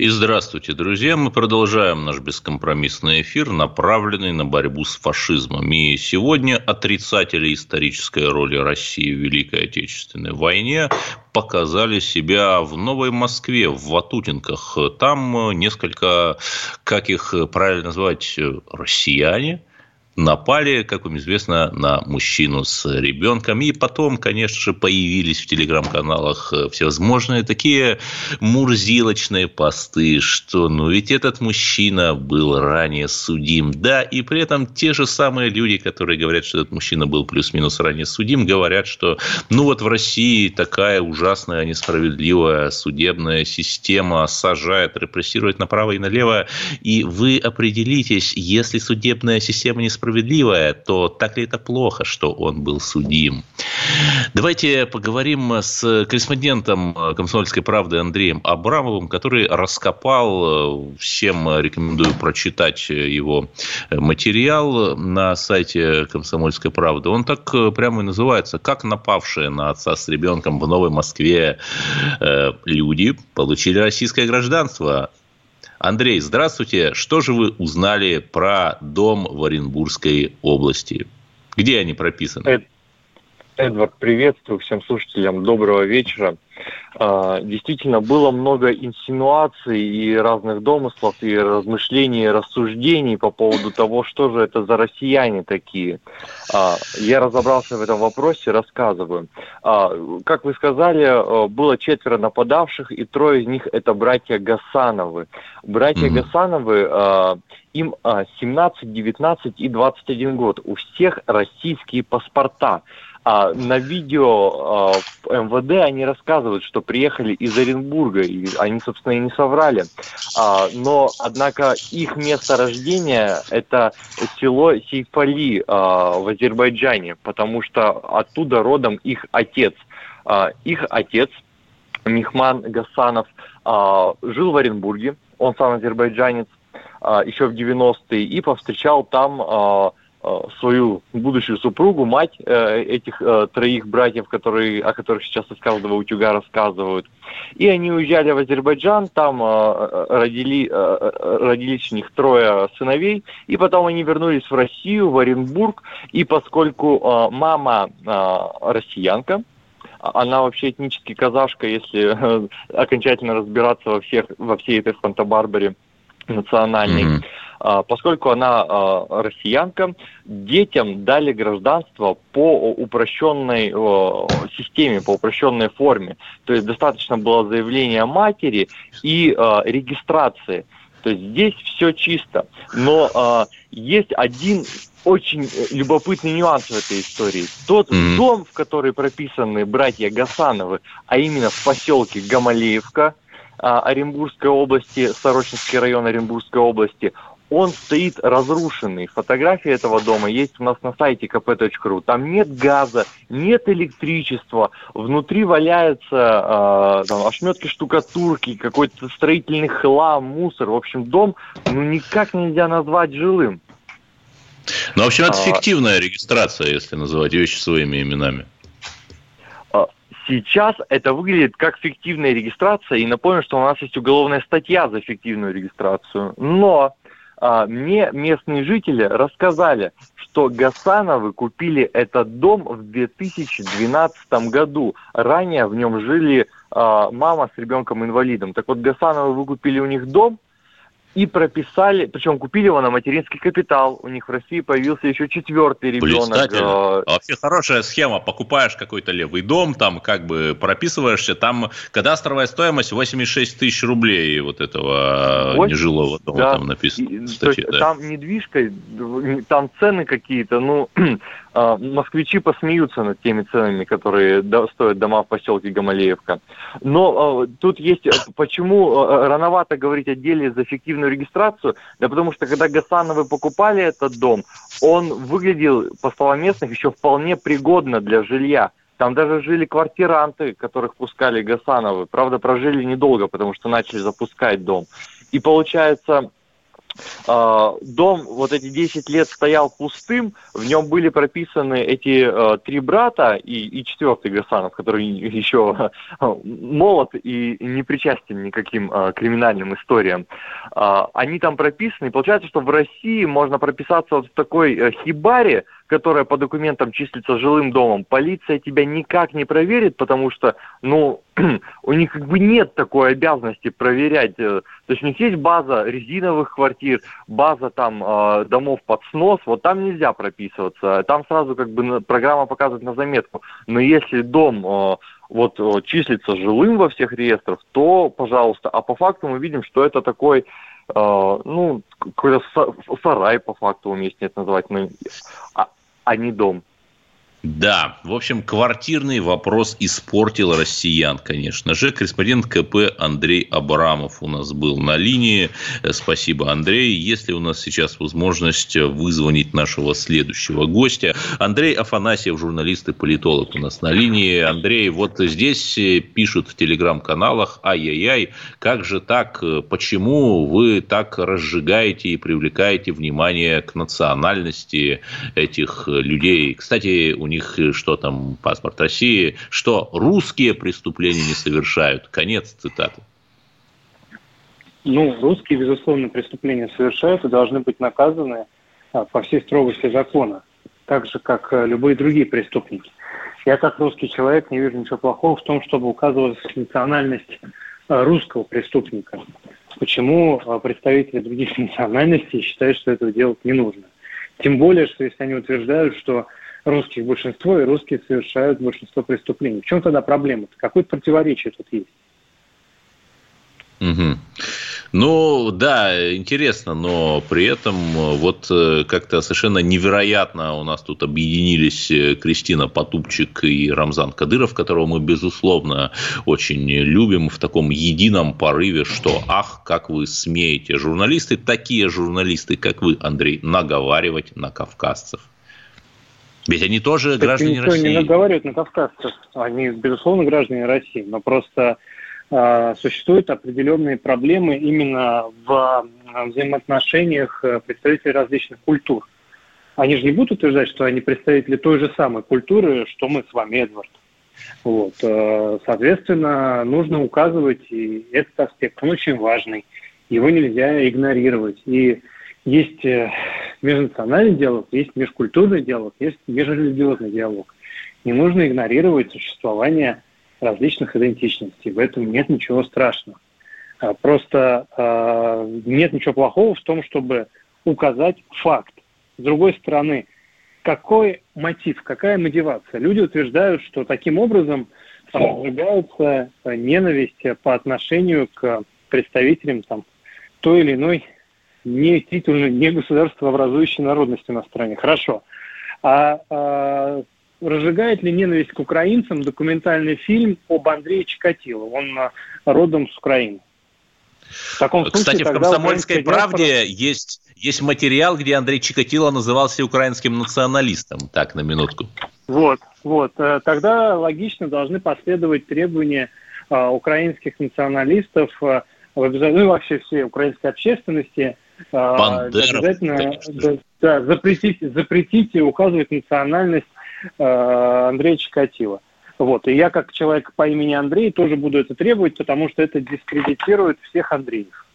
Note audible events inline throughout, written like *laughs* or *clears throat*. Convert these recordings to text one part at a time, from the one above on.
И здравствуйте, друзья. Мы продолжаем наш бескомпромиссный эфир, направленный на борьбу с фашизмом. И сегодня отрицатели исторической роли России в Великой Отечественной войне показали себя в Новой Москве, в Ватутинках. Там несколько, как их правильно назвать, россияне – напали, как вам известно, на мужчину с ребенком. И потом, конечно же, появились в телеграм-каналах всевозможные такие мурзилочные посты, что ну ведь этот мужчина был ранее судим. Да, и при этом те же самые люди, которые говорят, что этот мужчина был плюс-минус ранее судим, говорят, что ну вот в России такая ужасная, несправедливая судебная система сажает, репрессирует направо и налево. И вы определитесь, если судебная система несправедлива, справедливое, то так ли это плохо, что он был судим? Давайте поговорим с корреспондентом «Комсомольской правды» Андреем Абрамовым, который раскопал, всем рекомендую прочитать его материал на сайте «Комсомольской правды». Он так прямо и называется «Как напавшие на отца с ребенком в Новой Москве э, люди получили российское гражданство». Андрей, здравствуйте. Что же вы узнали про дом в Оренбургской области? Где они прописаны? Эд, Эдвард, приветствую всем слушателям. Доброго вечера. А, действительно, было много инсинуаций и разных домыслов, и размышлений, и рассуждений по поводу того, что же это за россияне такие. А, я разобрался в этом вопросе, рассказываю. А, как вы сказали, было четверо нападавших, и трое из них это братья Гасановы. Братья mm-hmm. Гасановы, им 17, 19 и 21 год. У всех российские паспорта. А на видео а, МВД они рассказывают, что приехали из Оренбурга, и они, собственно, и не соврали. А, но, однако, их место рождения – это село Сейфали а, в Азербайджане, потому что оттуда родом их отец. А, их отец, Михман Гасанов, а, жил в Оренбурге, он сам азербайджанец, а, еще в 90-е, и повстречал там а, свою будущую супругу, мать э, этих э, троих братьев, которые, о которых сейчас из каждого утюга рассказывают. И они уезжали в Азербайджан, там родили, родились у них трое сыновей, и потом они вернулись в Россию, в Оренбург, и поскольку мама россиянка, она вообще этнически казашка, если окончательно разбираться во, всех, во всей этой фанта-барбаре национальной. Mm-hmm. А, поскольку она а, россиянка, детям дали гражданство по упрощенной системе, по упрощенной форме. То есть достаточно было заявления матери и а, регистрации. То есть здесь все чисто. Но есть один очень любопытный нюанс в этой истории. Тот mm-hmm. дом, в который прописаны братья Гасановы, а именно в поселке Гамалеевка, Оренбургской области, Сорочинский район Оренбургской области, он стоит разрушенный. Фотография этого дома есть у нас на сайте kp.ru. Там нет газа, нет электричества, внутри валяются э, там, ошметки штукатурки, какой-то строительный хлам, мусор. В общем, дом ну никак нельзя назвать жилым. Ну, в общем, это а, фиктивная регистрация, если называть вещи своими именами. А, сейчас это выглядит как фиктивная регистрация, и напомню, что у нас есть уголовная статья за фиктивную регистрацию. Но мне местные жители рассказали, что Гасановы купили этот дом в 2012 году. Ранее в нем жили а, мама с ребенком-инвалидом. Так вот, Гасановы выкупили у них дом, и прописали, причем купили его на материнский капитал. У них в России появился еще четвертый ребенок. А вообще хорошая схема. Покупаешь какой-то левый дом, там как бы прописываешься, там кадастровая стоимость 86 тысяч рублей вот этого 8? нежилого дома да. там написано. Статье, да. Там недвижка, там цены какие-то, ну, *clears throat* москвичи посмеются над теми ценами, которые стоят дома в поселке Гамалеевка. Но а, тут есть, э, почему э, рановато говорить о деле за фиктивную регистрацию? Да потому что когда Гасановы покупали этот дом, он выглядел, по словам местных, еще вполне пригодно для жилья. Там даже жили квартиранты, которых пускали Гасановы. Правда, прожили недолго, потому что начали запускать дом. И получается, а, дом вот эти 10 лет стоял пустым, в нем были прописаны эти э, три брата и, и четвертый Гасанов, который еще э, молод и не причастен никаким криминальным историям. Они там прописаны, и получается, что в России можно прописаться вот в такой э, хибаре, которая по документам числится жилым домом, полиция тебя никак не проверит, потому что, ну, *clears throat* у них как бы нет такой обязанности проверять. Э, то есть у них есть база резиновых квартир, база там э, домов под снос, вот там нельзя прописываться. Там сразу как бы программа показывает на заметку. Но если дом э, вот числится жилым во всех реестрах, то, пожалуйста. А по факту мы видим, что это такой ну, какой-то сарай по факту уместнее это назвать, но, а, а не дом. Да, в общем, квартирный вопрос испортил россиян, конечно же. Корреспондент КП Андрей Абрамов у нас был на линии. Спасибо, Андрей. Если у нас сейчас возможность вызвонить нашего следующего гостя. Андрей Афанасьев, журналист и политолог у нас на линии. Андрей, вот здесь пишут в телеграм-каналах, ай-яй-яй, как же так, почему вы так разжигаете и привлекаете внимание к национальности этих людей? Кстати, у них э, что там, паспорт России, что русские преступления не совершают. Конец цитаты. Ну, русские, безусловно, преступления совершают и должны быть наказаны а, по всей строгости закона, так же, как э, любые другие преступники. Я, как русский человек, не вижу ничего плохого в том, чтобы указывать национальность э, русского преступника. Почему представители других *laughs* национальностей считают, что этого делать не нужно? Тем более, что если они утверждают, что русских большинство, и русские совершают большинство преступлений. В чем тогда проблема? -то? Какое-то противоречие тут есть. Угу. Ну, да, интересно, но при этом вот э, как-то совершенно невероятно у нас тут объединились э, Кристина Потупчик и Рамзан Кадыров, которого мы, безусловно, очень любим в таком едином порыве, что ах, как вы смеете, журналисты, такие журналисты, как вы, Андрей, наговаривать на кавказцев. Ведь они тоже так граждане никто России. не наговаривает на кавказцев. Они, безусловно, граждане России. Но просто э, существуют определенные проблемы именно в э, взаимоотношениях э, представителей различных культур. Они же не будут утверждать, что они представители той же самой культуры, что мы с вами, Эдвард. Вот. Э, соответственно, нужно указывать и этот аспект. Он очень важный. Его нельзя игнорировать. И есть э, межнациональный диалог, есть межкультурный диалог, есть межрелигиозный диалог. Не нужно игнорировать существование различных идентичностей. В этом нет ничего страшного. А, просто э, нет ничего плохого в том, чтобы указать факт. С другой стороны, какой мотив, какая мотивация? Люди утверждают, что таким образом разжигается ненависть по отношению к представителям там, той или иной не титульной, не государствообразующей народности на стране. Хорошо. А, а разжигает ли ненависть к украинцам документальный фильм об Андрее Чикатило? Он а, родом с Украины. В таком случае, Кстати, в «Комсомольской правде» диаспора... есть, есть материал, где Андрей Чикатило назывался украинским националистом. Так, на минутку. Вот, вот. Э, тогда логично должны последовать требования э, украинских националистов, э, ну и вообще всей украинской общественности – Бандеров, обязательно да, да, запретить, запретить указывать национальность э, Андрея Чикатила. Вот. И я, как человек по имени Андрей, тоже буду это требовать, потому что это дискредитирует всех Андреев.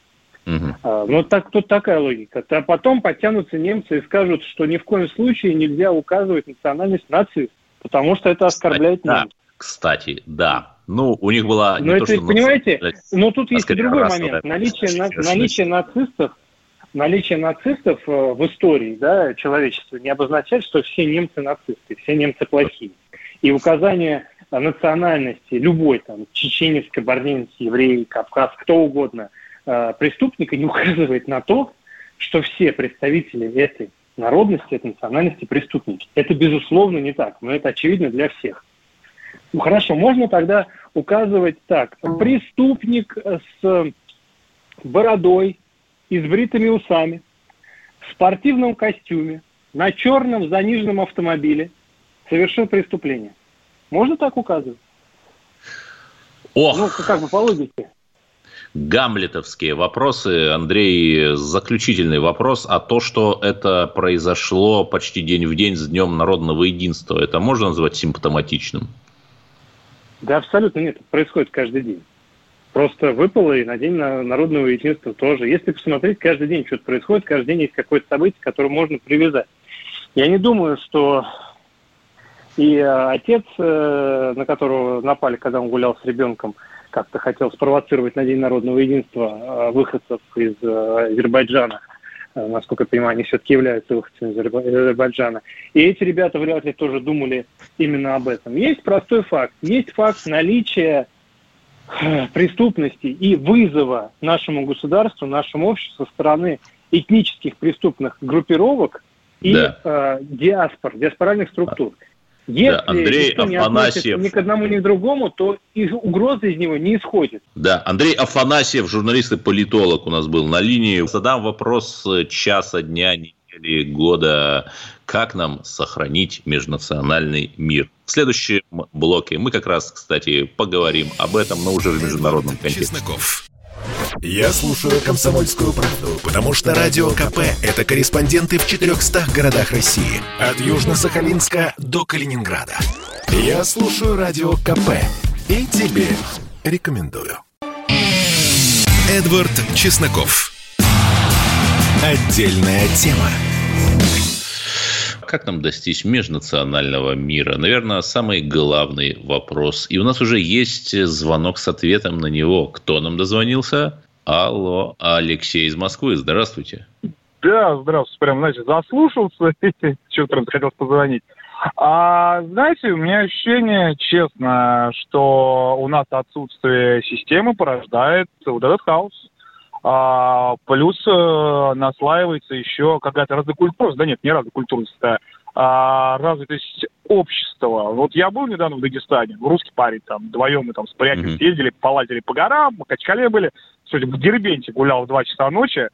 Угу. А, ну, так, тут такая логика. А потом подтянутся немцы и скажут, что ни в коем случае нельзя указывать национальность нацист, потому что это оскорбляет Кстати, немцев. Да. Кстати, да. Ну, у них была... Но это, то, что понимаете, но тут есть и другой момент. Наличие, на, наличие нацистов наличие нацистов э, в истории да, человечества не обозначает, что все немцы нацисты, все немцы плохие. И указание национальности любой, там, чеченец, кабардинец, еврей, кавказ, кто угодно, э, преступника не указывает на то, что все представители этой народности, этой национальности преступники. Это, безусловно, не так, но это очевидно для всех. Ну, хорошо, можно тогда указывать так. Преступник с бородой, и с бритыми усами, в спортивном костюме, на черном заниженном автомобиле совершил преступление. Можно так указывать? Ох! Ну, как бы по логике. Гамлетовские вопросы. Андрей, заключительный вопрос. А то, что это произошло почти день в день с Днем народного единства, это можно назвать симптоматичным? Да, абсолютно нет. Это происходит каждый день. Просто выпало и на День народного единства тоже. Если посмотреть, каждый день что-то происходит, каждый день есть какое-то событие, которое можно привязать. Я не думаю, что и э, отец, э, на которого напали, когда он гулял с ребенком, как-то хотел спровоцировать на День народного единства э, выходцев из Азербайджана. Насколько я понимаю, они все-таки являются выходцами из Азербайджана. И эти ребята вряд ли тоже думали именно об этом. Есть простой факт. Есть факт наличия преступности и вызова нашему государству, нашему обществу со стороны этнических преступных группировок и да. э, диаспор, диаспоральных структур. Если да, Андрей никто не Афанасьев... ни к одному, ни к другому, то и угроза из него не исходит. Да, Андрей Афанасьев, журналист и политолог у нас был на линии. Задам вопрос часа дня, недели, года. Как нам сохранить межнациональный мир? В следующем блоке мы как раз, кстати, поговорим об этом, но уже в международном контексте. Чесноков. Я слушаю «Комсомольскую правду», потому что «Радио КП» — это корреспонденты в 400 городах России. От Южно-Сахалинска до Калининграда. Я слушаю «Радио КП» и тебе рекомендую. Эдвард Чесноков. Отдельная тема. Как нам достичь межнационального мира? Наверное, самый главный вопрос. И у нас уже есть звонок с ответом на него. Кто нам дозвонился? Алло, Алексей из Москвы. Здравствуйте. Да, здравствуйте. Прям, знаете, заслушался. *laughs* Что-то хотел позвонить. А, знаете, у меня ощущение, честно, что у нас отсутствие системы порождает вот этот хаос. А, плюс э, наслаивается еще какая-то разокультурность, да нет, не разокультурность, а, а развитость общества. Вот я был недавно в Дагестане, русский парень, там, вдвоем мы там с приятелем mm-hmm. съездили, полазили по горам, в Качкале были, сегодня в Дербенте гулял в 2 часа ночи,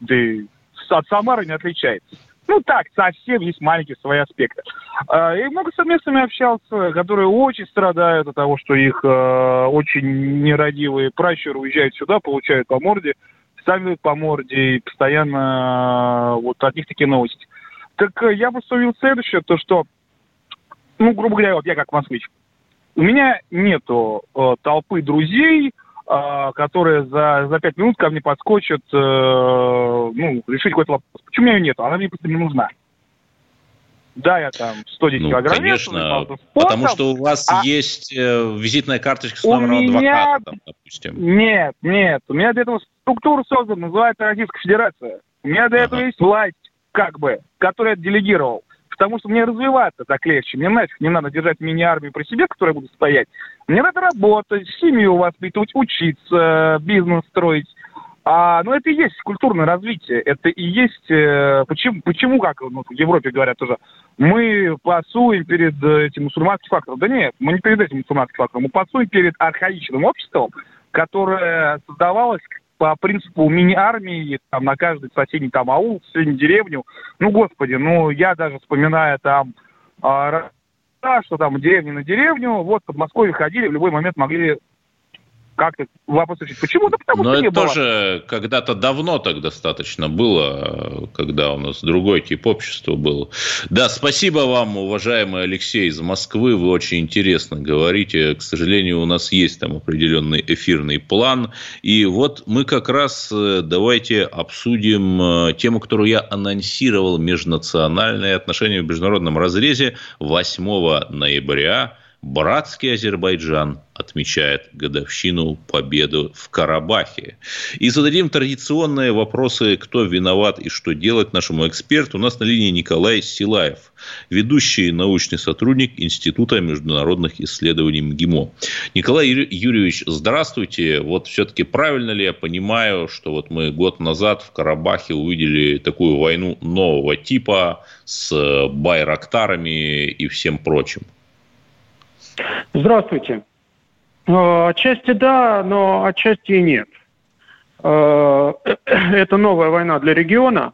да и от Самары не отличается. Ну так, совсем есть маленькие свои аспекты. А, и много с местными общался, которые очень страдают от того, что их э, очень нерадивые пращуры уезжают сюда, получают по морде, сами по морде, и постоянно э, вот от них такие новости. Так э, я бы установил следующее, то что, ну, грубо говоря, вот я как москвич, у меня нету э, толпы друзей, э, которые за, за пять минут ко мне подскочат, э, ну, решить какой-то вопрос. Почему ее нету? Она мне просто не нужна. Да, я там 110 ну, килограмм. Конечно, спортом, потому что у вас а есть э, визитная карточка с номером меня... адвоката, там, допустим. Нет, нет, у меня для этого структура создана, называется Российская Федерация. У меня для ага. этого есть власть, как бы, которую я делегировал. Потому что мне развиваться так легче. Мне нафиг не надо держать мини-армию при себе, которая будет стоять. Мне надо работать, семью воспитывать, учиться, бизнес строить. А, ну, это и есть культурное развитие. Это и есть... Э, почему, почему, как ну, в Европе говорят тоже, мы пасуем перед этим мусульманским фактором. Да нет, мы не перед этим мусульманским фактором. Мы пасуем перед архаичным обществом, которое создавалось по принципу мини-армии, там, на каждый соседний там аул, соседнюю деревню. Ну, господи, ну, я даже вспоминаю там, а, что там деревня на деревню, вот под Москвой ходили, в любой момент могли как-то вопрос решить. Почему? Да потому Но что это тоже когда-то давно так достаточно было, когда у нас другой тип общества был. Да, спасибо вам, уважаемый Алексей из Москвы. Вы очень интересно говорите. К сожалению, у нас есть там определенный эфирный план. И вот мы как раз э, давайте обсудим э, тему, которую я анонсировал, межнациональные отношения в международном разрезе 8 ноября Братский Азербайджан отмечает годовщину победы в Карабахе. И зададим традиционные вопросы, кто виноват и что делать нашему эксперту. У нас на линии Николай Силаев, ведущий научный сотрудник Института международных исследований МГИМО. Николай Юрьевич, здравствуйте. Вот все-таки правильно ли я понимаю, что вот мы год назад в Карабахе увидели такую войну нового типа с байрактарами и всем прочим? Здравствуйте. Э, отчасти да, но отчасти и нет. Э, *clears throat* это новая война для региона,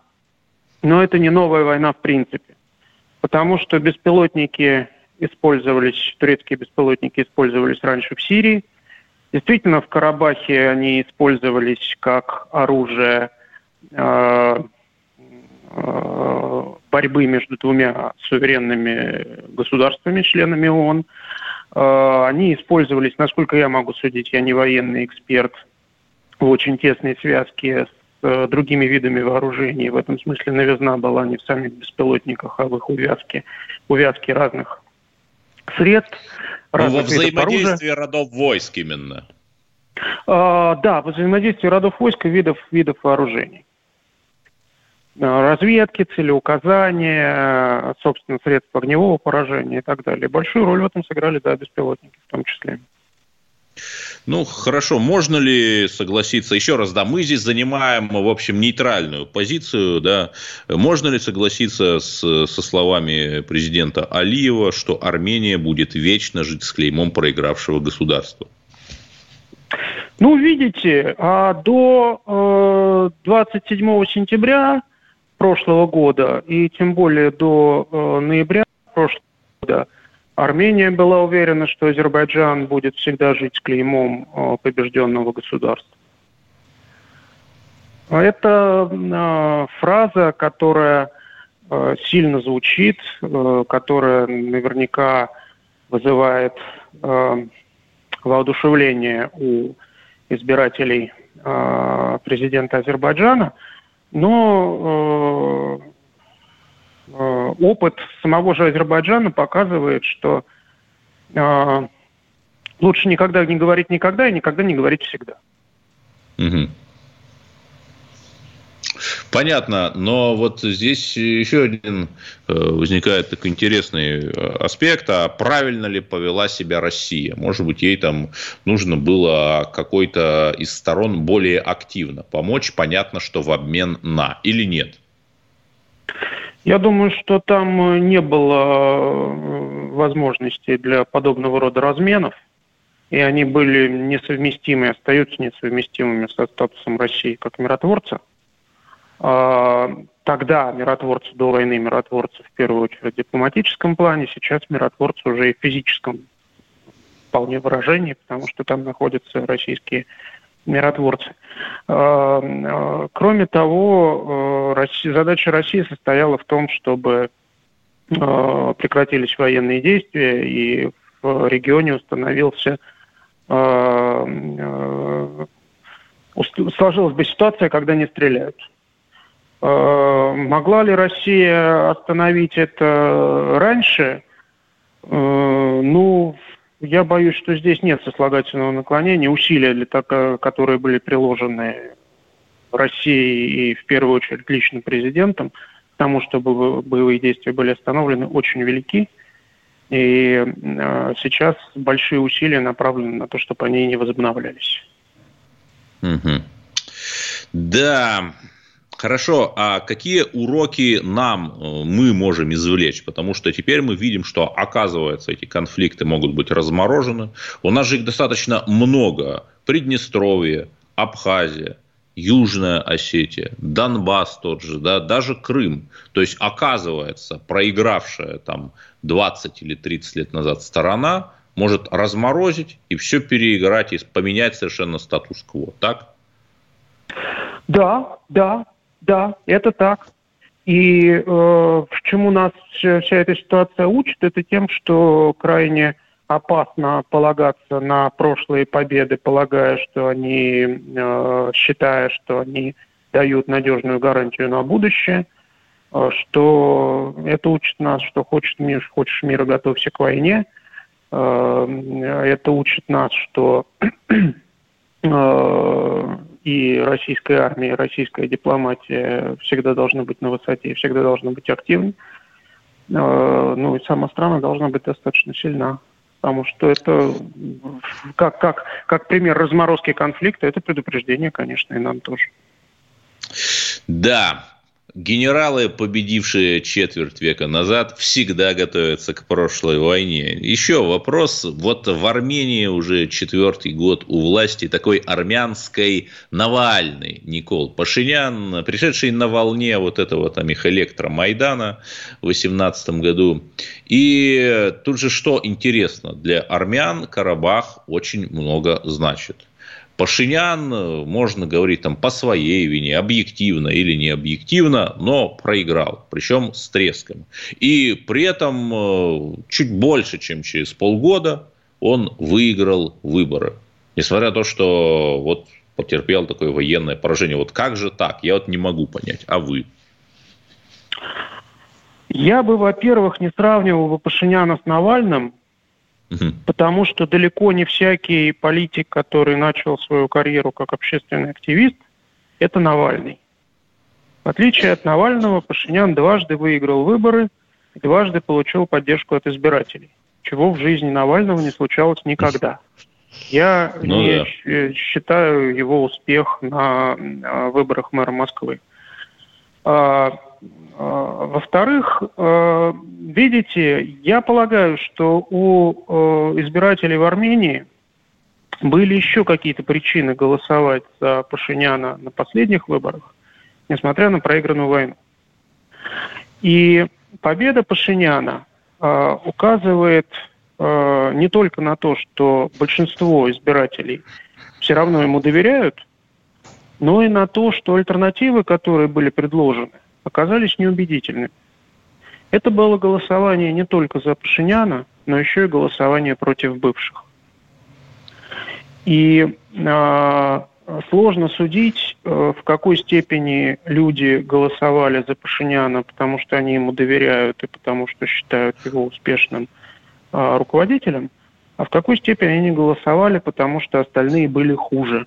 но это не новая война в принципе. Потому что беспилотники использовались, турецкие беспилотники использовались раньше в Сирии. Действительно, в Карабахе они использовались как оружие э, э, борьбы между двумя суверенными государствами, членами ООН. Э, они использовались, насколько я могу судить, я не военный эксперт, в очень тесной связке с э, другими видами вооружений. В этом смысле новизна была не в самих беспилотниках, а в их увязке, увязке разных средств. Ну, разных во взаимодействии родов войск именно. А, да, во взаимодействии родов войск и видов, видов вооружений. А, разведки, целеуказания, собственно, средства огневого поражения и так далее. Большую роль в этом сыграли, да, беспилотники в том числе. Ну, хорошо, можно ли согласиться, еще раз, да, мы здесь занимаем, в общем, нейтральную позицию, да, можно ли согласиться с, со словами президента Алиева, что Армения будет вечно жить с клеймом проигравшего государства? Ну, видите, а до э, 27 сентября прошлого года и тем более до э, ноября прошлого года – Армения была уверена, что Азербайджан будет всегда жить с клеймом э, побежденного государства. Это э, фраза, которая э, сильно звучит, которая наверняка вызывает воодушевление у избирателей президента Азербайджана, но Э, опыт самого же Азербайджана показывает, что э, лучше никогда не говорить никогда и никогда не говорить всегда. Угу. Понятно, но вот здесь еще один э, возникает такой интересный аспект, а правильно ли повела себя Россия? Может быть, ей там нужно было какой-то из сторон более активно помочь, понятно, что в обмен на, или нет? Я думаю, что там э, не было э, возможностей для подобного рода разменов, и они были несовместимы, остаются несовместимыми со статусом России как миротворца. А, тогда миротворцы до войны миротворцы в первую очередь в дипломатическом плане, сейчас миротворцы уже и в физическом вполне выражении, потому что там находятся российские миротворцы. А, а, кроме того, а, задача России состояла в том, чтобы прекратились военные действия и в регионе установился сложилась бы ситуация, когда не стреляют. Могла ли Россия остановить это раньше? Ну, я боюсь, что здесь нет сослагательного наклонения. Усилия, для того, которые были приложены Россией и в первую очередь лично президентом, к тому, чтобы боевые действия были остановлены, очень велики. И э, сейчас большие усилия направлены на то, чтобы они не возобновлялись. Угу. Да, Хорошо, а какие уроки нам э, мы можем извлечь? Потому что теперь мы видим, что, оказывается, эти конфликты могут быть разморожены. У нас же их достаточно много. Приднестровье, Абхазия, Южная Осетия, Донбасс тот же, да, даже Крым. То есть, оказывается, проигравшая там 20 или 30 лет назад сторона может разморозить и все переиграть и поменять совершенно статус-кво, так? Да, да, да, это так. И э, чему нас вся, вся эта ситуация учит, это тем, что крайне опасно полагаться на прошлые победы, полагая, что они, э, считая, что они дают надежную гарантию на будущее, э, что это учит нас, что хочешь мир, хочешь мира, готовься к войне. Э, это учит нас, что *clears throat* э, и российская армия, и российская дипломатия всегда должны быть на высоте, и всегда должны быть активны. Э, ну и сама страна должна быть достаточно сильна. Потому что это, как, как, как пример разморозки конфликта, это предупреждение, конечно, и нам тоже. Да, Генералы, победившие четверть века назад, всегда готовятся к прошлой войне. Еще вопрос. Вот в Армении уже четвертый год у власти такой армянской Навальный Никол Пашинян, пришедший на волне вот этого там их электромайдана в 18 году. И тут же что интересно, для армян Карабах очень много значит. Пашинян, э, можно говорить там по своей вине, объективно или не объективно, но проиграл, причем с треском. И при этом э, чуть больше, чем через полгода, он выиграл выборы. Несмотря на то, что вот потерпел такое военное поражение. Вот как же так? Я вот не могу понять. А вы? Я бы, во-первых, не сравнивал бы Пашиняна с Навальным, Потому что далеко не всякий политик, который начал свою карьеру как общественный активист, это Навальный. В отличие от Навального, Пашинян дважды выиграл выборы и дважды получил поддержку от избирателей, чего в жизни Навального не случалось никогда. Я ну, не да. считаю его успех на выборах мэра Москвы. А, а, во-вторых, а, видите, я полагаю, что у а, избирателей в Армении были еще какие-то причины голосовать за Пашиняна на последних выборах, несмотря на проигранную войну. И победа Пашиняна указывает не только на то, что большинство избирателей все равно ему доверяют, но и на то, что альтернативы, которые были предложены, оказались неубедительными. Это было голосование не только за Пашиняна, но еще и голосование против бывших. И э, сложно судить, э, в какой степени люди голосовали за Пашиняна, потому что они ему доверяют и потому что считают его успешным э, руководителем, а в какой степени они голосовали, потому что остальные были хуже.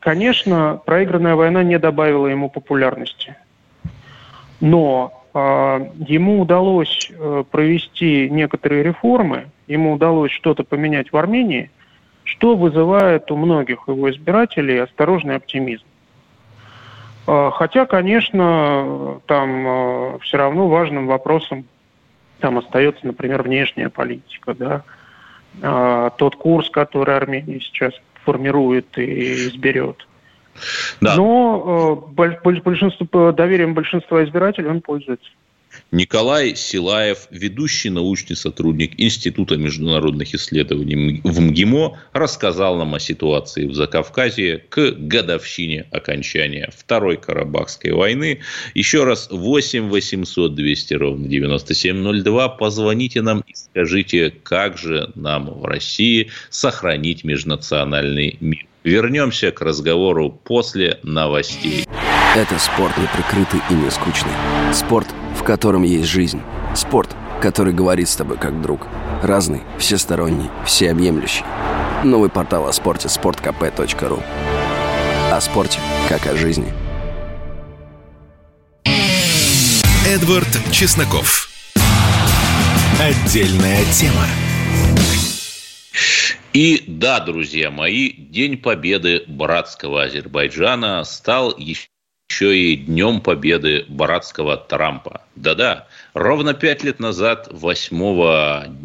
Конечно, проигранная война не добавила ему популярности. Но э, ему удалось э, провести некоторые реформы, ему удалось что-то поменять в Армении, что вызывает у многих его избирателей осторожный оптимизм. Э, хотя, конечно, там э, все равно важным вопросом там остается, например, внешняя политика, да, э, тот курс, который Армения сейчас формирует и изберет. Да. Но э, большинство, доверием большинства избирателей он пользуется. Николай Силаев, ведущий научный сотрудник Института международных исследований в МГИМО, рассказал нам о ситуации в Закавказье к годовщине окончания Второй Карабахской войны. Еще раз 8 800 200 ровно 9702. Позвоните нам и скажите, как же нам в России сохранить межнациональный мир. Вернемся к разговору после новостей. Это спорт не прикрытый и не скучный. Спорт, в котором есть жизнь. Спорт, который говорит с тобой как друг. Разный, всесторонний, всеобъемлющий. Новый портал о спорте – sportkp.ru О спорте, как о жизни. Эдвард Чесноков. Отдельная тема. И да, друзья мои, День Победы братского Азербайджана стал еще и Днем Победы братского Трампа. Да-да, ровно пять лет назад, 8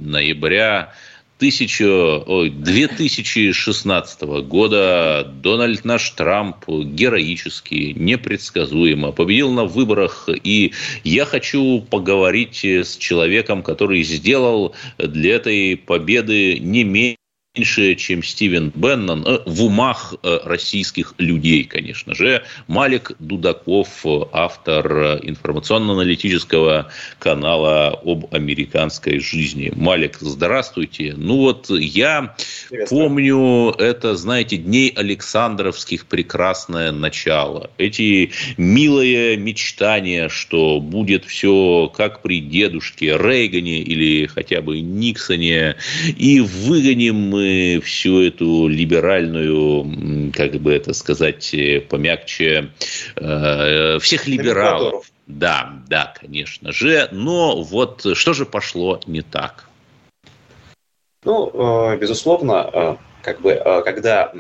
ноября 2016 года Дональд наш Трамп героически, непредсказуемо победил на выборах. И я хочу поговорить с человеком, который сделал для этой победы не менее меньше, чем Стивен Беннон, э, в умах э, российских людей, конечно же. Малик Дудаков, автор информационно-аналитического канала об американской жизни. Малик, здравствуйте. Ну вот я помню это, знаете, дней Александровских прекрасное начало. Эти милые мечтания, что будет все как при дедушке Рейгане или хотя бы Никсоне, и выгоним мы мы всю эту либеральную, как бы это сказать э, помягче, э, всех либералов. Да, да, конечно же. Но вот что же пошло не так? Ну, э, безусловно, как бы, когда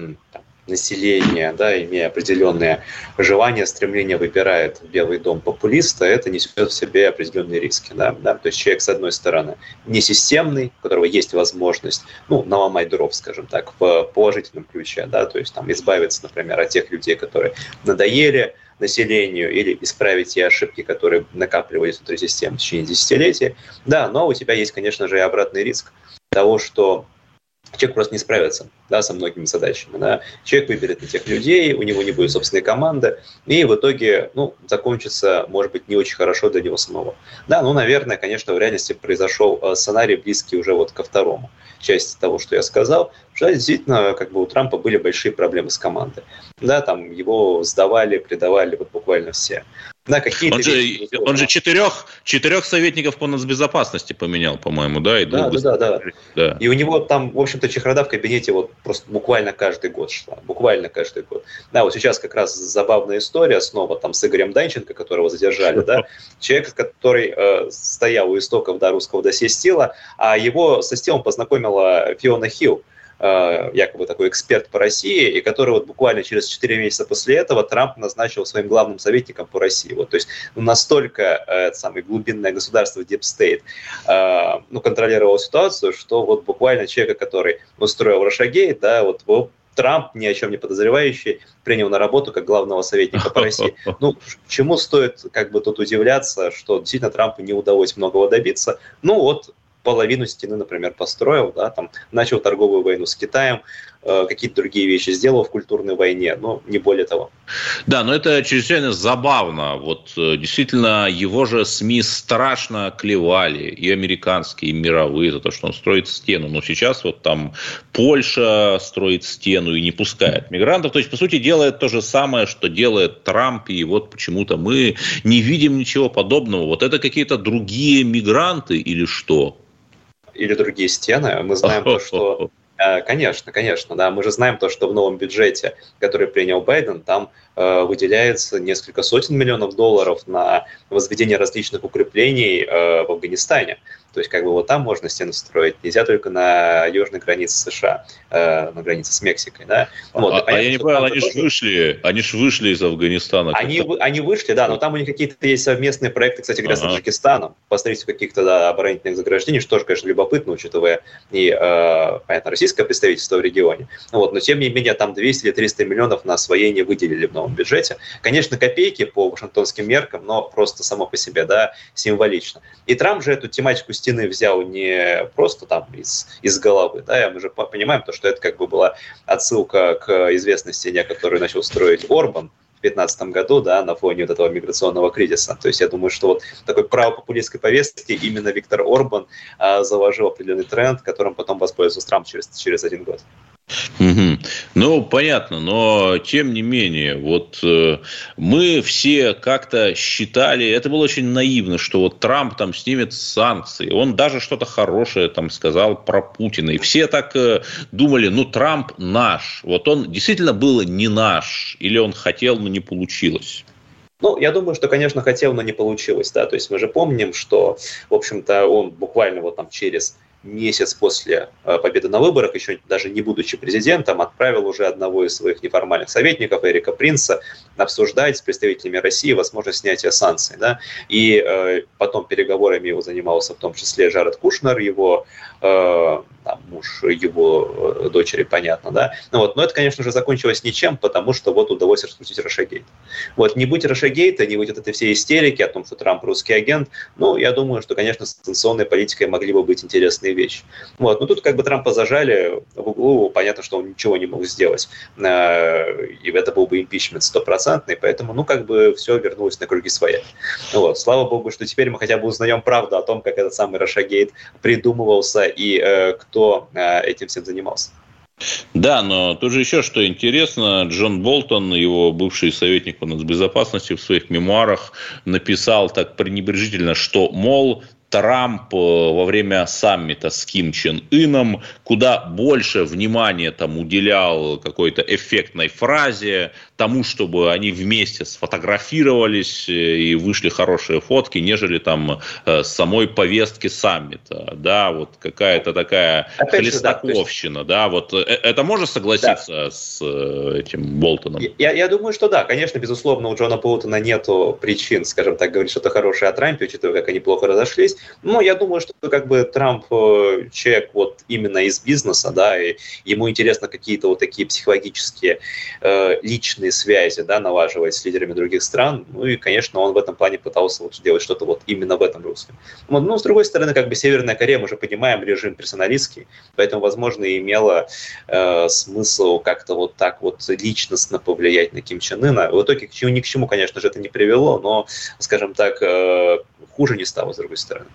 население, да, имея определенные желания, стремления, выбирает Белый дом популиста, это несет в себе определенные риски. Да, да? То есть человек, с одной стороны, не системный, у которого есть возможность ну, наломать дров, скажем так, в положительном ключе, да, то есть там избавиться, например, от тех людей, которые надоели, населению или исправить те ошибки, которые накапливались внутри системы в течение десятилетий. Да, но у тебя есть, конечно же, и обратный риск того, что человек просто не справится да, со многими задачами. Да. Человек выберет не тех людей, у него не будет собственной команды, и в итоге ну, закончится, может быть, не очень хорошо для него самого. Да, ну, наверное, конечно, в реальности произошел э, сценарий, близкий уже вот ко второму части того, что я сказал, что действительно как бы у Трампа были большие проблемы с командой. Да, там его сдавали, предавали вот буквально все. Да, какие-то он, же, он же четырех, четырех советников по нацбезопасности поменял, по-моему, да? И да, да, да, да, да. И у него там, в общем-то, чехрада в кабинете вот просто буквально каждый год шла. Буквально каждый год. Да, вот сейчас как раз забавная история снова там с Игорем Данченко, которого задержали, да. *laughs* Человек, который э, стоял у истоков да, русского досье Стила, а его со Стилом познакомила Фиона Хилл якобы такой эксперт по России, и который вот буквально через 4 месяца после этого Трамп назначил своим главным советником по России. Вот, то есть ну, настолько э, самое глубинное государство Deep State э, ну, контролировало ситуацию, что вот буквально человека, который устроил Рашагейт, да, вот его Трамп, ни о чем не подозревающий, принял на работу как главного советника по России. *laughs* Ну, чему стоит как бы тут удивляться, что действительно Трампу не удалось многого добиться. Ну вот, половину стены, например, построил, да, там, начал торговую войну с Китаем, э, какие-то другие вещи сделал в культурной войне, но не более того. Да, но это чрезвычайно забавно. Вот э, действительно, его же СМИ страшно клевали, и американские, и мировые, за то, что он строит стену. Но сейчас вот там Польша строит стену и не пускает мигрантов. То есть, по сути, делает то же самое, что делает Трамп, и вот почему-то мы не видим ничего подобного. Вот это какие-то другие мигранты или что? Или другие стены. Мы знаем то, что *laughs* э, Конечно, конечно, да. Мы же знаем то, что в новом бюджете, который принял Байден, там э, выделяется несколько сотен миллионов долларов на возведение различных укреплений э, в Афганистане. То есть, как бы вот там можно стену строить, нельзя только на южной границе США, э, на границе с Мексикой, да. Вот, а, понятно, а я не понял, они же вышли, они же вышли из Афганистана. Они, они вышли, да, но там у них какие-то есть совместные проекты, кстати говоря, ага. с Таджикистаном, посмотрите каких-то да, оборонительных заграждений, что же, конечно, любопытно, учитывая и, э, понятно, российское представительство в регионе. Вот, но тем не менее, там 200 или 300 миллионов на освоение выделили в новом бюджете. Конечно, копейки по вашингтонским меркам, но просто само по себе, да, символично. И Трамп же эту тематику стены взял не просто там из, из головы, да, мы же понимаем, то, что это как бы была отсылка к известной стене, которую начал строить Орбан, в 2015 году, да, на фоне вот этого миграционного кризиса. То есть я думаю, что вот такой правопопулистской повестки именно Виктор Орбан а, заложил определенный тренд, которым потом воспользовался Трамп через, через один год. Угу. Ну, понятно, но тем не менее, вот э, мы все как-то считали, это было очень наивно, что вот Трамп там снимет санкции, он даже что-то хорошее там сказал про Путина, и все так э, думали, ну, Трамп наш, вот он действительно был не наш, или он хотел, но не получилось. Ну, я думаю, что, конечно, хотел, но не получилось, да, то есть мы же помним, что, в общем-то, он буквально вот там через месяц после э, победы на выборах, еще даже не будучи президентом, отправил уже одного из своих неформальных советников, Эрика Принца, обсуждать с представителями России возможность снятия санкций. Да? И э, потом переговорами его занимался в том числе Жаред Кушнер, его э, там, муж его э, дочери, понятно, да. Ну, вот, но это, конечно же, закончилось ничем, потому что вот удалось раскрутить Рашагейт. Вот, не будь Рашагейта, не будь этой всей истерики о том, что Трамп русский агент, ну, я думаю, что, конечно, с санкционной политикой могли бы быть интересные вещи. Вот, но тут как бы Трампа зажали в углу, понятно, что он ничего не мог сделать. И это был бы импичмент стопроцентный, поэтому, ну, как бы все вернулось на круги своя. Вот, слава богу, что теперь мы хотя бы узнаем правду о том, как этот самый Рашагейт придумывался и э, кто э, этим всем занимался. Да, но тут же еще что интересно, Джон Болтон, его бывший советник по нацбезопасности в своих мемуарах написал так пренебрежительно, что, мол, Трамп э, во время саммита с Ким Чен Ыном куда больше внимания там уделял какой-то эффектной фразе, тому, чтобы они вместе сфотографировались э, и вышли хорошие фотки, нежели там э, самой повестки саммита, да, вот какая-то такая Опять хлестаковщина, же, да, да, вот это можно согласиться да. с этим Болтоном? Я, я думаю, что да, конечно, безусловно, у Джона Болтона нету причин, скажем так, говорить что-то хорошее о Трампе, учитывая, как они плохо разошлись, но я думаю, что как бы Трамп э, человек вот именно из бизнеса, да, и ему интересно какие-то вот такие психологические э, личные связи, да, налаживать с лидерами других стран. Ну и, конечно, он в этом плане пытался вот сделать что-то вот именно в этом русле. Но, ну, с другой стороны, как бы Северная Корея, мы же понимаем, режим персоналистский, поэтому, возможно, имело э, смысл как-то вот так вот личностно повлиять на Ким Чен Ына. В итоге ни к чему, конечно же, это не привело, но, скажем так, э, хуже не стало, с другой стороны.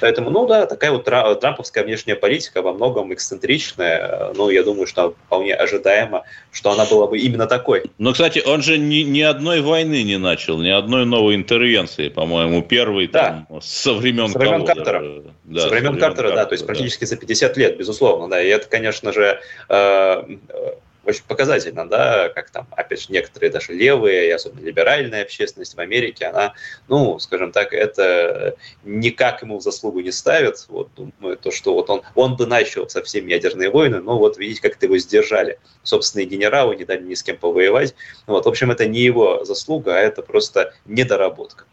Поэтому, ну да, такая вот трамповская внешняя политика во многом эксцентричная. Ну, я думаю, что вполне ожидаемо, что она была бы именно такой. Но, кстати, он же ни, ни одной войны не начал, ни одной новой интервенции, по-моему, первый да. там со времен, со времен Картера. Да, со времен, времен Картера, Картера, да, то есть практически за 50 лет, безусловно, да. И это, конечно же, э, очень показательно, да, как там, опять же, некоторые даже левые, и особенно либеральная общественность в Америке, она, ну, скажем так, это никак ему в заслугу не ставит. Вот думаю, то, что вот он, он бы начал совсем ядерные войны, но вот видите, как-то его сдержали. Собственные генералы не дали ни с кем повоевать. Вот, в общем, это не его заслуга, а это просто недоработка.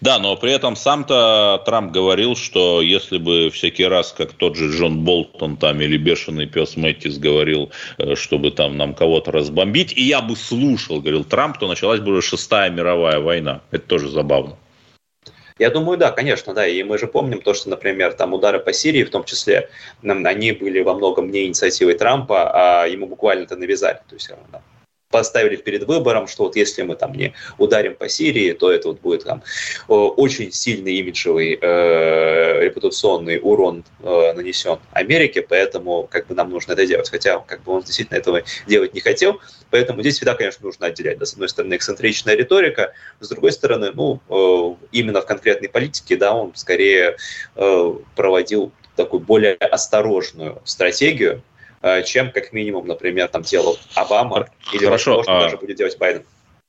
Да, но при этом сам-то Трамп говорил, что если бы всякий раз, как тот же Джон Болтон там или бешеный пес Мэттис говорил, э, чтобы там нам кого-то разбомбить, и я бы слушал, говорил Трамп, то началась бы уже шестая мировая война. Это тоже забавно. Я думаю, да, конечно, да. И мы же помним то, что, например, там удары по Сирии, в том числе, они были во многом не инициативой Трампа, а ему буквально это навязали. То есть поставили перед выбором, что вот если мы там не ударим по Сирии, то это вот будет там очень сильный имиджевый э, репутационный урон э, нанесен Америке, поэтому как бы нам нужно это делать. Хотя как бы он действительно этого делать не хотел, поэтому здесь всегда, конечно, нужно отделять. Да, с одной стороны, эксцентричная риторика, с другой стороны, ну, э, именно в конкретной политике, да, он скорее э, проводил такую более осторожную стратегию, Э, чем, как минимум, например, там делал Обама или, Хорошо, возможно, а... даже будет делать Байден.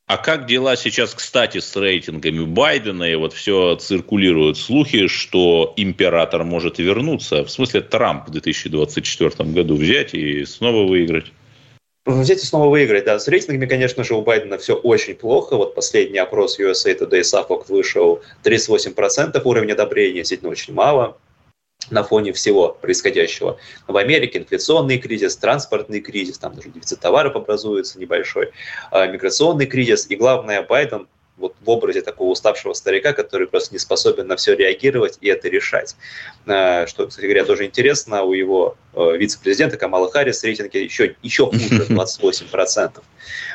А как дела сейчас, кстати, с рейтингами Байдена? И вот все циркулируют слухи, что император может вернуться. В смысле, Трамп в 2024 году взять и снова выиграть. Взять и снова выиграть, да. С рейтингами, конечно же, у Байдена все очень плохо. Вот последний опрос USA Today Suffolk вышел 38% уровня одобрения, действительно очень мало на фоне всего происходящего. В Америке инфляционный кризис, транспортный кризис, там даже дефицит товаров образуется небольшой, а, миграционный кризис. И главное, Байден вот в образе такого уставшего старика, который просто не способен на все реагировать и это решать. А, что, кстати говоря, тоже интересно, у его э, вице-президента Камала Харрис рейтинги еще, еще хуже, *laughs* 28%.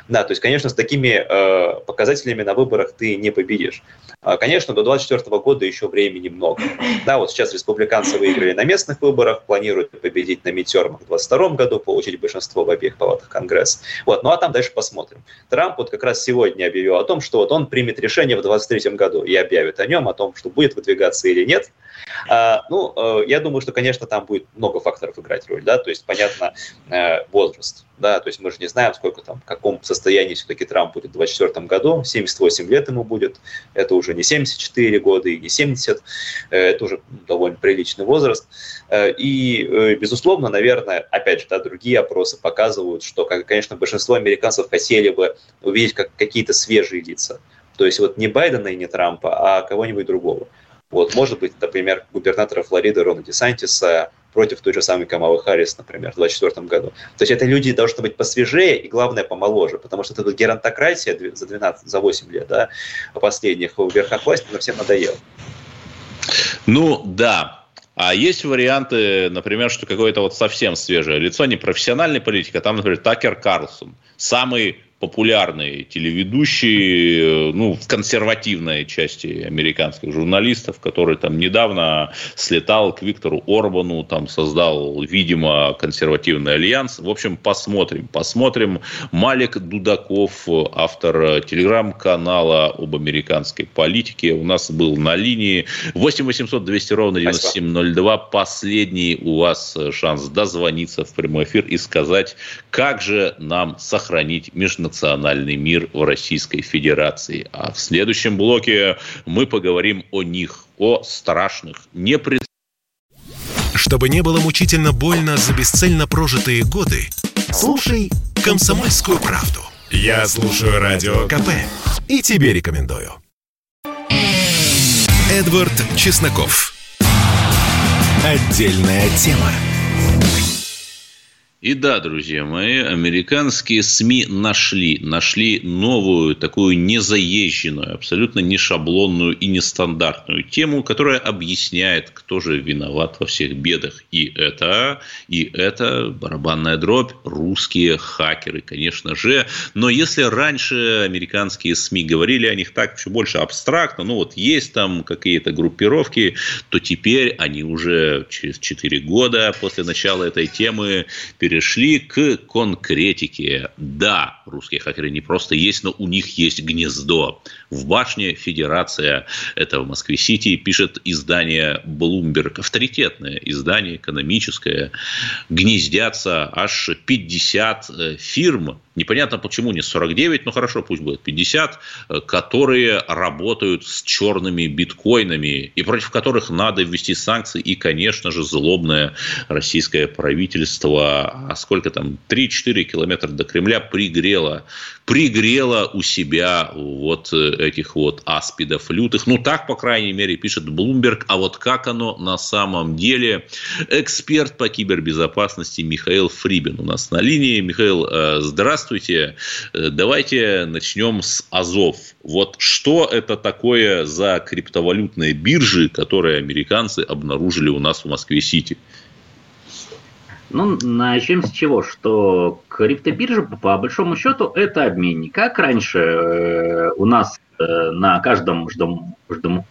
Да, то есть, конечно, с такими э, показателями на выборах ты не победишь. А, конечно, до 2024 года еще времени много. Да, вот сейчас республиканцы выиграли на местных выборах, планируют победить на мидтермах в 2022 году, получить большинство в обеих палатах Конгресса. Вот, ну а там дальше посмотрим. Трамп вот как раз сегодня объявил о том, что вот он примет решение в 2023 году и объявит о нем, о том, что будет выдвигаться или нет. А, ну, э, я думаю, что, конечно, там будет много факторов играть роль, да, то есть, понятно, э, возраст, да, то есть мы же не знаем, сколько там, в каком состоянии все-таки Трамп будет в 2024 году, 78 лет ему будет, это уже не 74 года и не 70, э, это уже довольно приличный возраст, и, безусловно, наверное, опять же, да, другие опросы показывают, что, конечно, большинство американцев хотели бы увидеть как какие-то свежие лица, то есть вот не Байдена и не Трампа, а кого-нибудь другого. Вот, может быть, например, губернатора Флориды Рона Десантиса против той же самой Камалы Харрис, например, в 2024 году. То есть это люди должны быть посвежее и, главное, помоложе, потому что эта геронтократия за 12, за 8 лет, да, последних в верхах власти, она всем надоела. Ну, да, а есть варианты, например, что какое-то вот совсем свежее лицо, не профессиональный политик, а там, например, Такер Карлсон, самый популярный телеведущий, ну, в консервативной части американских журналистов, который там недавно слетал к Виктору Орбану, там создал, видимо, консервативный альянс. В общем, посмотрим, посмотрим. Малик Дудаков, автор телеграм-канала об американской политике, у нас был на линии 8 800 200 ровно 9702. Последний у вас шанс дозвониться в прямой эфир и сказать, как же нам сохранить международный национальный мир в Российской Федерации. А в следующем блоке мы поговорим о них, о страшных, непред... Чтобы не было мучительно больно за бесцельно прожитые годы, слушай «Комсомольскую правду». Я слушаю Радио КП и тебе рекомендую. Эдвард Чесноков. Отдельная тема. И да, друзья мои, американские СМИ нашли, нашли новую, такую незаезженную, абсолютно не шаблонную и нестандартную тему, которая объясняет, кто же виноват во всех бедах. И это, и это барабанная дробь, русские хакеры, конечно же. Но если раньше американские СМИ говорили о них так все больше абстрактно, ну вот есть там какие-то группировки, то теперь они уже через 4 года после начала этой темы перешли перешли к конкретике. Да, русские хакеры не просто есть, но у них есть гнездо. В башне Федерация, это в Москве-Сити, пишет издание Bloomberg, авторитетное издание экономическое, гнездятся аж 50 э, фирм, непонятно почему не 49, но хорошо, пусть будет 50, э, которые работают с черными биткоинами и против которых надо ввести санкции и, конечно же, злобное российское правительство. А сколько там, 3-4 километра до Кремля пригрело, пригрело у себя вот э, этих вот аспидов лютых. Ну, так, по крайней мере, пишет Блумберг. А вот как оно на самом деле? Эксперт по кибербезопасности Михаил Фрибин у нас на линии. Михаил, э, здравствуйте. Э, давайте начнем с Азов. Вот что это такое за криптовалютные биржи, которые американцы обнаружили у нас в Москве-Сити? Ну, начнем с чего? Что криптобиржа, по большому счету, это обменник. Как раньше э, у нас э, на каждом ждом, ждом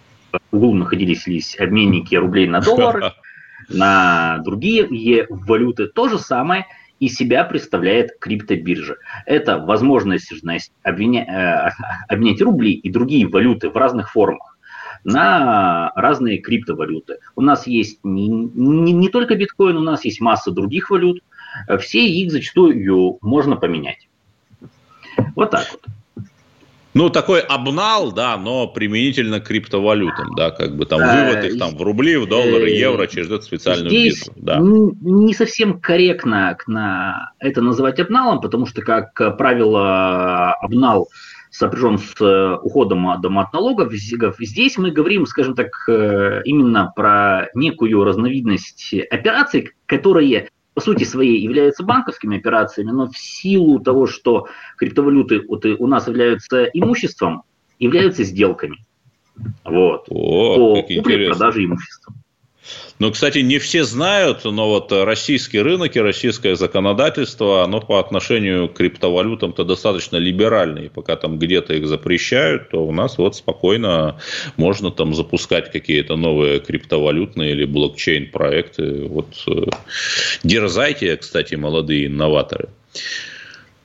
углу находились обменники рублей на доллары, *laughs* на другие валюты, то же самое из себя представляет криптобиржа. Это возможность обменять, э, *laughs* обменять рубли и другие валюты в разных формах на разные криптовалюты. У нас есть не, не, не только биткоин, у нас есть масса других валют. Все их зачастую можно поменять. Вот так вот. Ну, такой обнал, да, но применительно к криптовалютам, да, как бы там вывод их там в рубли, в доллары, э, евро через эту специальную Здесь биржу. Да. Не совсем корректно на это называть обналом, потому что, как правило, обнал сопряжен с э, уходом от налогов. Здесь мы говорим, скажем так, э, именно про некую разновидность операций, которые по сути своей являются банковскими операциями, но в силу того, что криптовалюты у нас являются имуществом, являются сделками. Вот. О, по купле-продаже имущества. Ну, кстати, не все знают, но вот российский рынок и российское законодательство, оно по отношению к криптовалютам-то достаточно либеральное. И пока там где-то их запрещают, то у нас вот спокойно можно там запускать какие-то новые криптовалютные или блокчейн-проекты. Вот э, дерзайте, кстати, молодые инноваторы.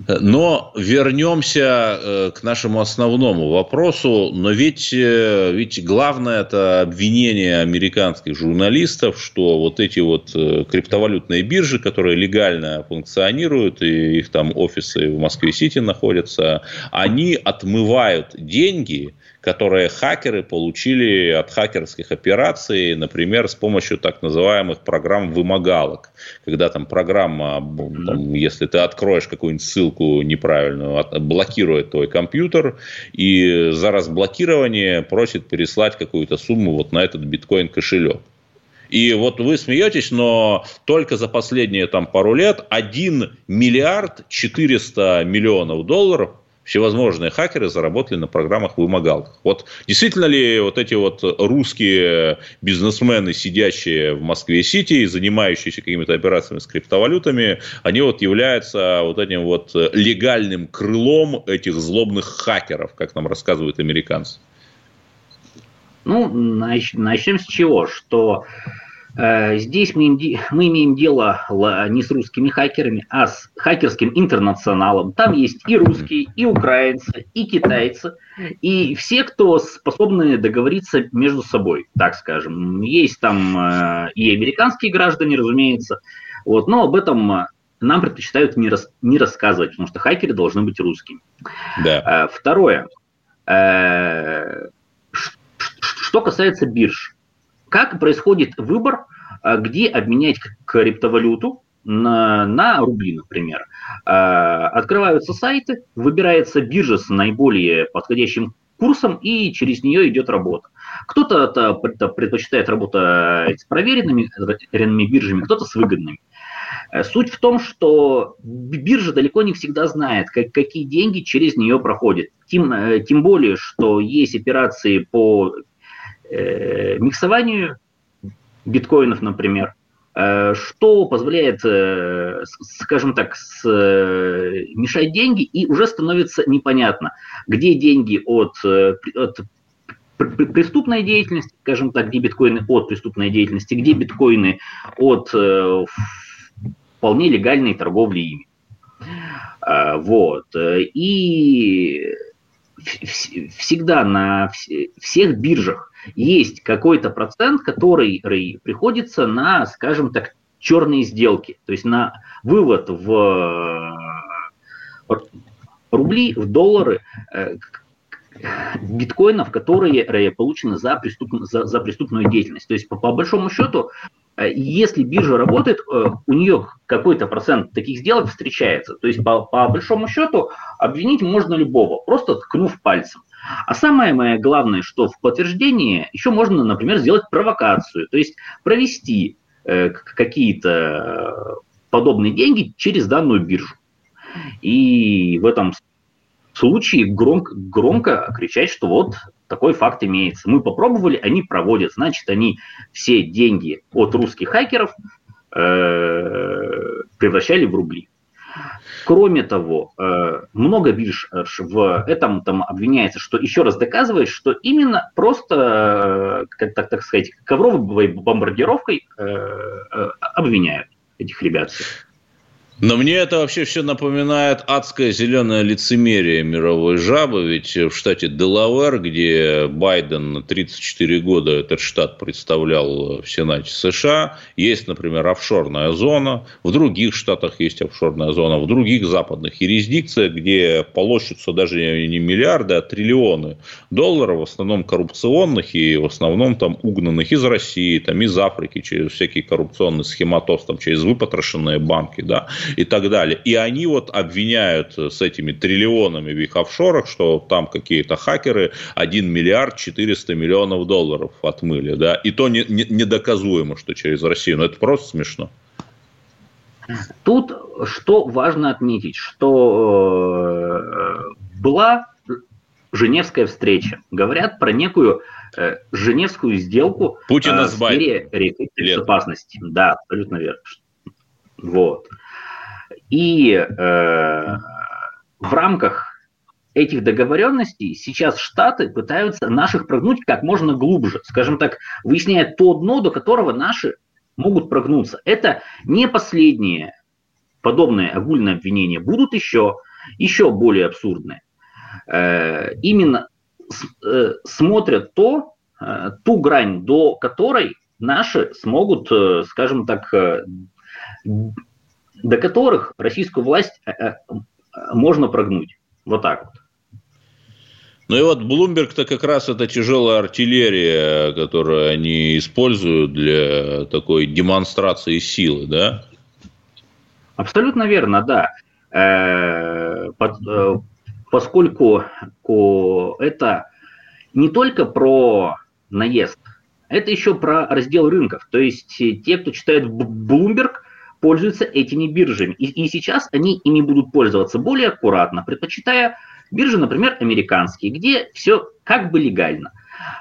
Но вернемся э, к нашему основному вопросу. Но ведь, э, ведь главное это обвинение американских журналистов, что вот эти вот э, криптовалютные биржи, которые легально функционируют, и их там офисы в Москве-Сити находятся, они отмывают деньги которые хакеры получили от хакерских операций, например, с помощью так называемых программ вымогалок. Когда там программа, там, если ты откроешь какую-нибудь ссылку неправильную, блокирует твой компьютер и за разблокирование просит переслать какую-то сумму вот на этот биткоин кошелек. И вот вы смеетесь, но только за последние там пару лет 1 миллиард 400 миллионов долларов всевозможные хакеры заработали на программах вымогалках. Вот действительно ли вот эти вот русские бизнесмены, сидящие в Москве-Сити и занимающиеся какими-то операциями с криптовалютами, они вот являются вот этим вот легальным крылом этих злобных хакеров, как нам рассказывают американцы? Ну, начнем с чего, что здесь мы, им, мы имеем дело не с русскими хакерами, а с хакерским интернационалом. Там есть и русские, и украинцы, и китайцы, и все, кто способны договориться между собой, так скажем. Есть там э, и американские граждане, разумеется, вот, но об этом э, нам предпочитают не, рас, не рассказывать, потому что хакеры должны быть русскими. Да. Второе. Что касается бирж как происходит выбор, а, где обменять криптовалюту на, на рубли, например. А, открываются сайты, выбирается биржа с наиболее подходящим курсом, и через нее идет работа. Кто-то предпочитает работать с проверенными биржами, кто-то с выгодными. Э, суть в том, что биржа далеко не всегда знает, как, какие деньги через нее проходят. Тем, э, тем более, что есть операции по э, миксованию биткоинов, например, э, что позволяет, э, скажем так, с, э, мешать деньги, и уже становится непонятно, где деньги от, от преступной деятельности, скажем так, где биткоины от преступной деятельности, где биткоины от вполне легальной торговли ими. Вот. И всегда на всех биржах есть какой-то процент, который приходится на, скажем так, черные сделки, то есть на вывод в э, рубли, в доллары э, биткоинов, которые получены за, преступ, за, за преступную деятельность. То есть, по, по большому счету, э, если биржа работает, у нее какой-то процент таких сделок встречается. То есть, по, по большому счету, обвинить можно любого, просто ткнув пальцем. А самое мое главное, что в подтверждении еще можно, например, сделать провокацию, то есть провести э, какие-то э, подобные деньги через данную биржу. И в этом случае громко, громко кричать, что вот такой факт имеется. Мы попробовали, они проводят, значит, они все деньги от русских хакеров э, превращали в рубли. Кроме того, э, много бирж э, в этом там обвиняется, что еще раз доказывает, что именно просто, э, как так, так сказать, ковровой бомбардировкой обвиняют этих ребят. Но мне это вообще все напоминает адское зеленое лицемерие мировой жабы, ведь в штате Делавер, где Байден на 34 года этот штат представлял в Сенате США, есть, например, офшорная зона, в других штатах есть офшорная зона, в других западных юрисдикциях, где полощутся даже не миллиарды, а триллионы долларов, в основном коррупционных и в основном там угнанных из России, там из Африки через всякие коррупционные схематоз, там через выпотрошенные банки, да, и так далее. И они вот обвиняют с этими триллионами в их офшорах, что там какие-то хакеры 1 миллиард 400 миллионов долларов отмыли, да, и то не, не, недоказуемо, что через Россию, но это просто смешно. Тут что важно отметить, что э, была Женевская встреча. Говорят про некую э, Женевскую сделку Путина э, в сфере безопасности. Да, абсолютно верно. Вот. И э, в рамках этих договоренностей сейчас Штаты пытаются наших прогнуть как можно глубже, скажем так, выясняя то дно, до которого наши могут прогнуться. Это не последние подобные огульные обвинения, будут еще, еще более абсурдные. Э, именно э, смотрят то, э, ту грань, до которой наши смогут, э, скажем так, э, до которых российскую власть э, э, можно прогнуть. Вот так вот. Ну и вот Блумберг-то как раз это тяжелая артиллерия, которую они используют для такой демонстрации силы, да? Абсолютно верно, да. Э, поскольку это не только про наезд, это еще про раздел рынков. То есть те, кто читает Bloomberg, пользуются этими биржами. И, и сейчас они ими будут пользоваться более аккуратно, предпочитая биржи, например, американские, где все как бы легально.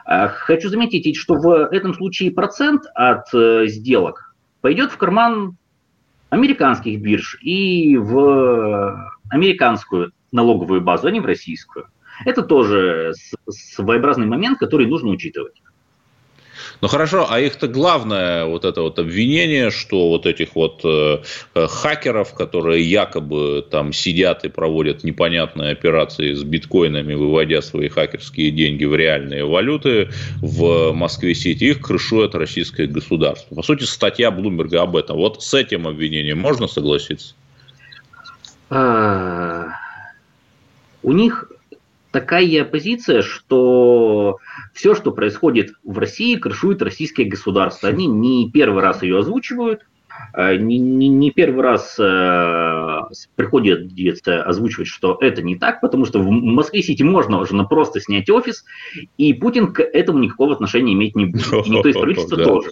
А, хочу заметить, что в этом случае процент от э, сделок пойдет в карман американских бирж и в американскую налоговую базу, а не в российскую. Это тоже своеобразный момент, который нужно учитывать. Ну хорошо, а их-то главное вот это вот обвинение, что вот этих вот э, э, хакеров, которые якобы там сидят и проводят непонятные операции с биткоинами, выводя свои хакерские деньги в реальные валюты в Москве-Сити, их крышует российское государство. По сути, статья Блумберга об этом. Вот с этим обвинением можно согласиться? А, у них такая позиция, что все, что происходит в России, крышует российское государство. Они не первый раз ее озвучивают, э, не, не, не первый раз э, приходится озвучивать, что это не так, потому что в Москве-Сити можно уже просто снять офис, и Путин к этому никакого отношения иметь не *laughs* будет. И никто из правительства тоже.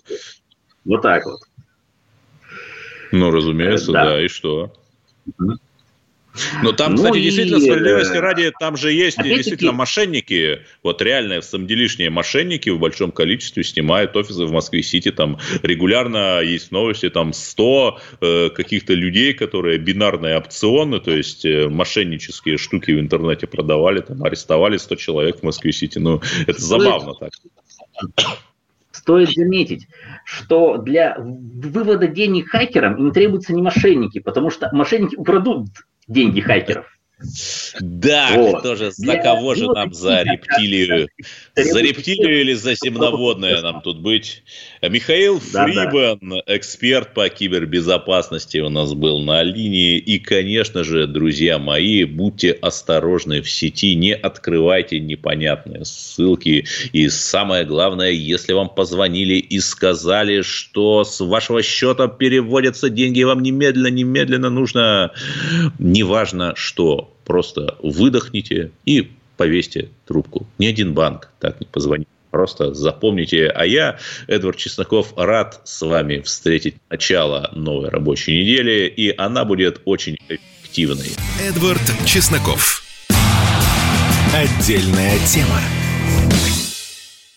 Вот так вот. Ну, разумеется, да, и что? Но там, ну кстати, и... действительно, справедливости э, ради, там же есть действительно мошенники, вот реальные самоделишние мошенники в большом количестве снимают офисы в Москве-Сити, там регулярно есть новости, там 100 э, каких-то людей, которые бинарные опционы, то есть э, мошеннические штуки в интернете продавали, там арестовали 100 человек в Москве-Сити, ну, это забавно так. Стоит заметить, что для вывода денег хакерам им требуются не мошенники, потому что мошенники украдут деньги хакеров. Да, вот. кто же, за кого же нам за рептилию? За рептилию или за земноводное нам тут быть? Михаил Фрибан, эксперт по кибербезопасности у нас был на линии. И, конечно же, друзья мои, будьте осторожны в сети, не открывайте непонятные ссылки. И самое главное, если вам позвонили и сказали, что с вашего счета переводятся деньги, вам немедленно, немедленно нужно, неважно что, просто выдохните и повесьте трубку. Ни один банк так не позвонит. Просто запомните. А я, Эдвард Чесноков, рад с вами встретить начало новой рабочей недели. И она будет очень эффективной. Эдвард Чесноков. Отдельная тема.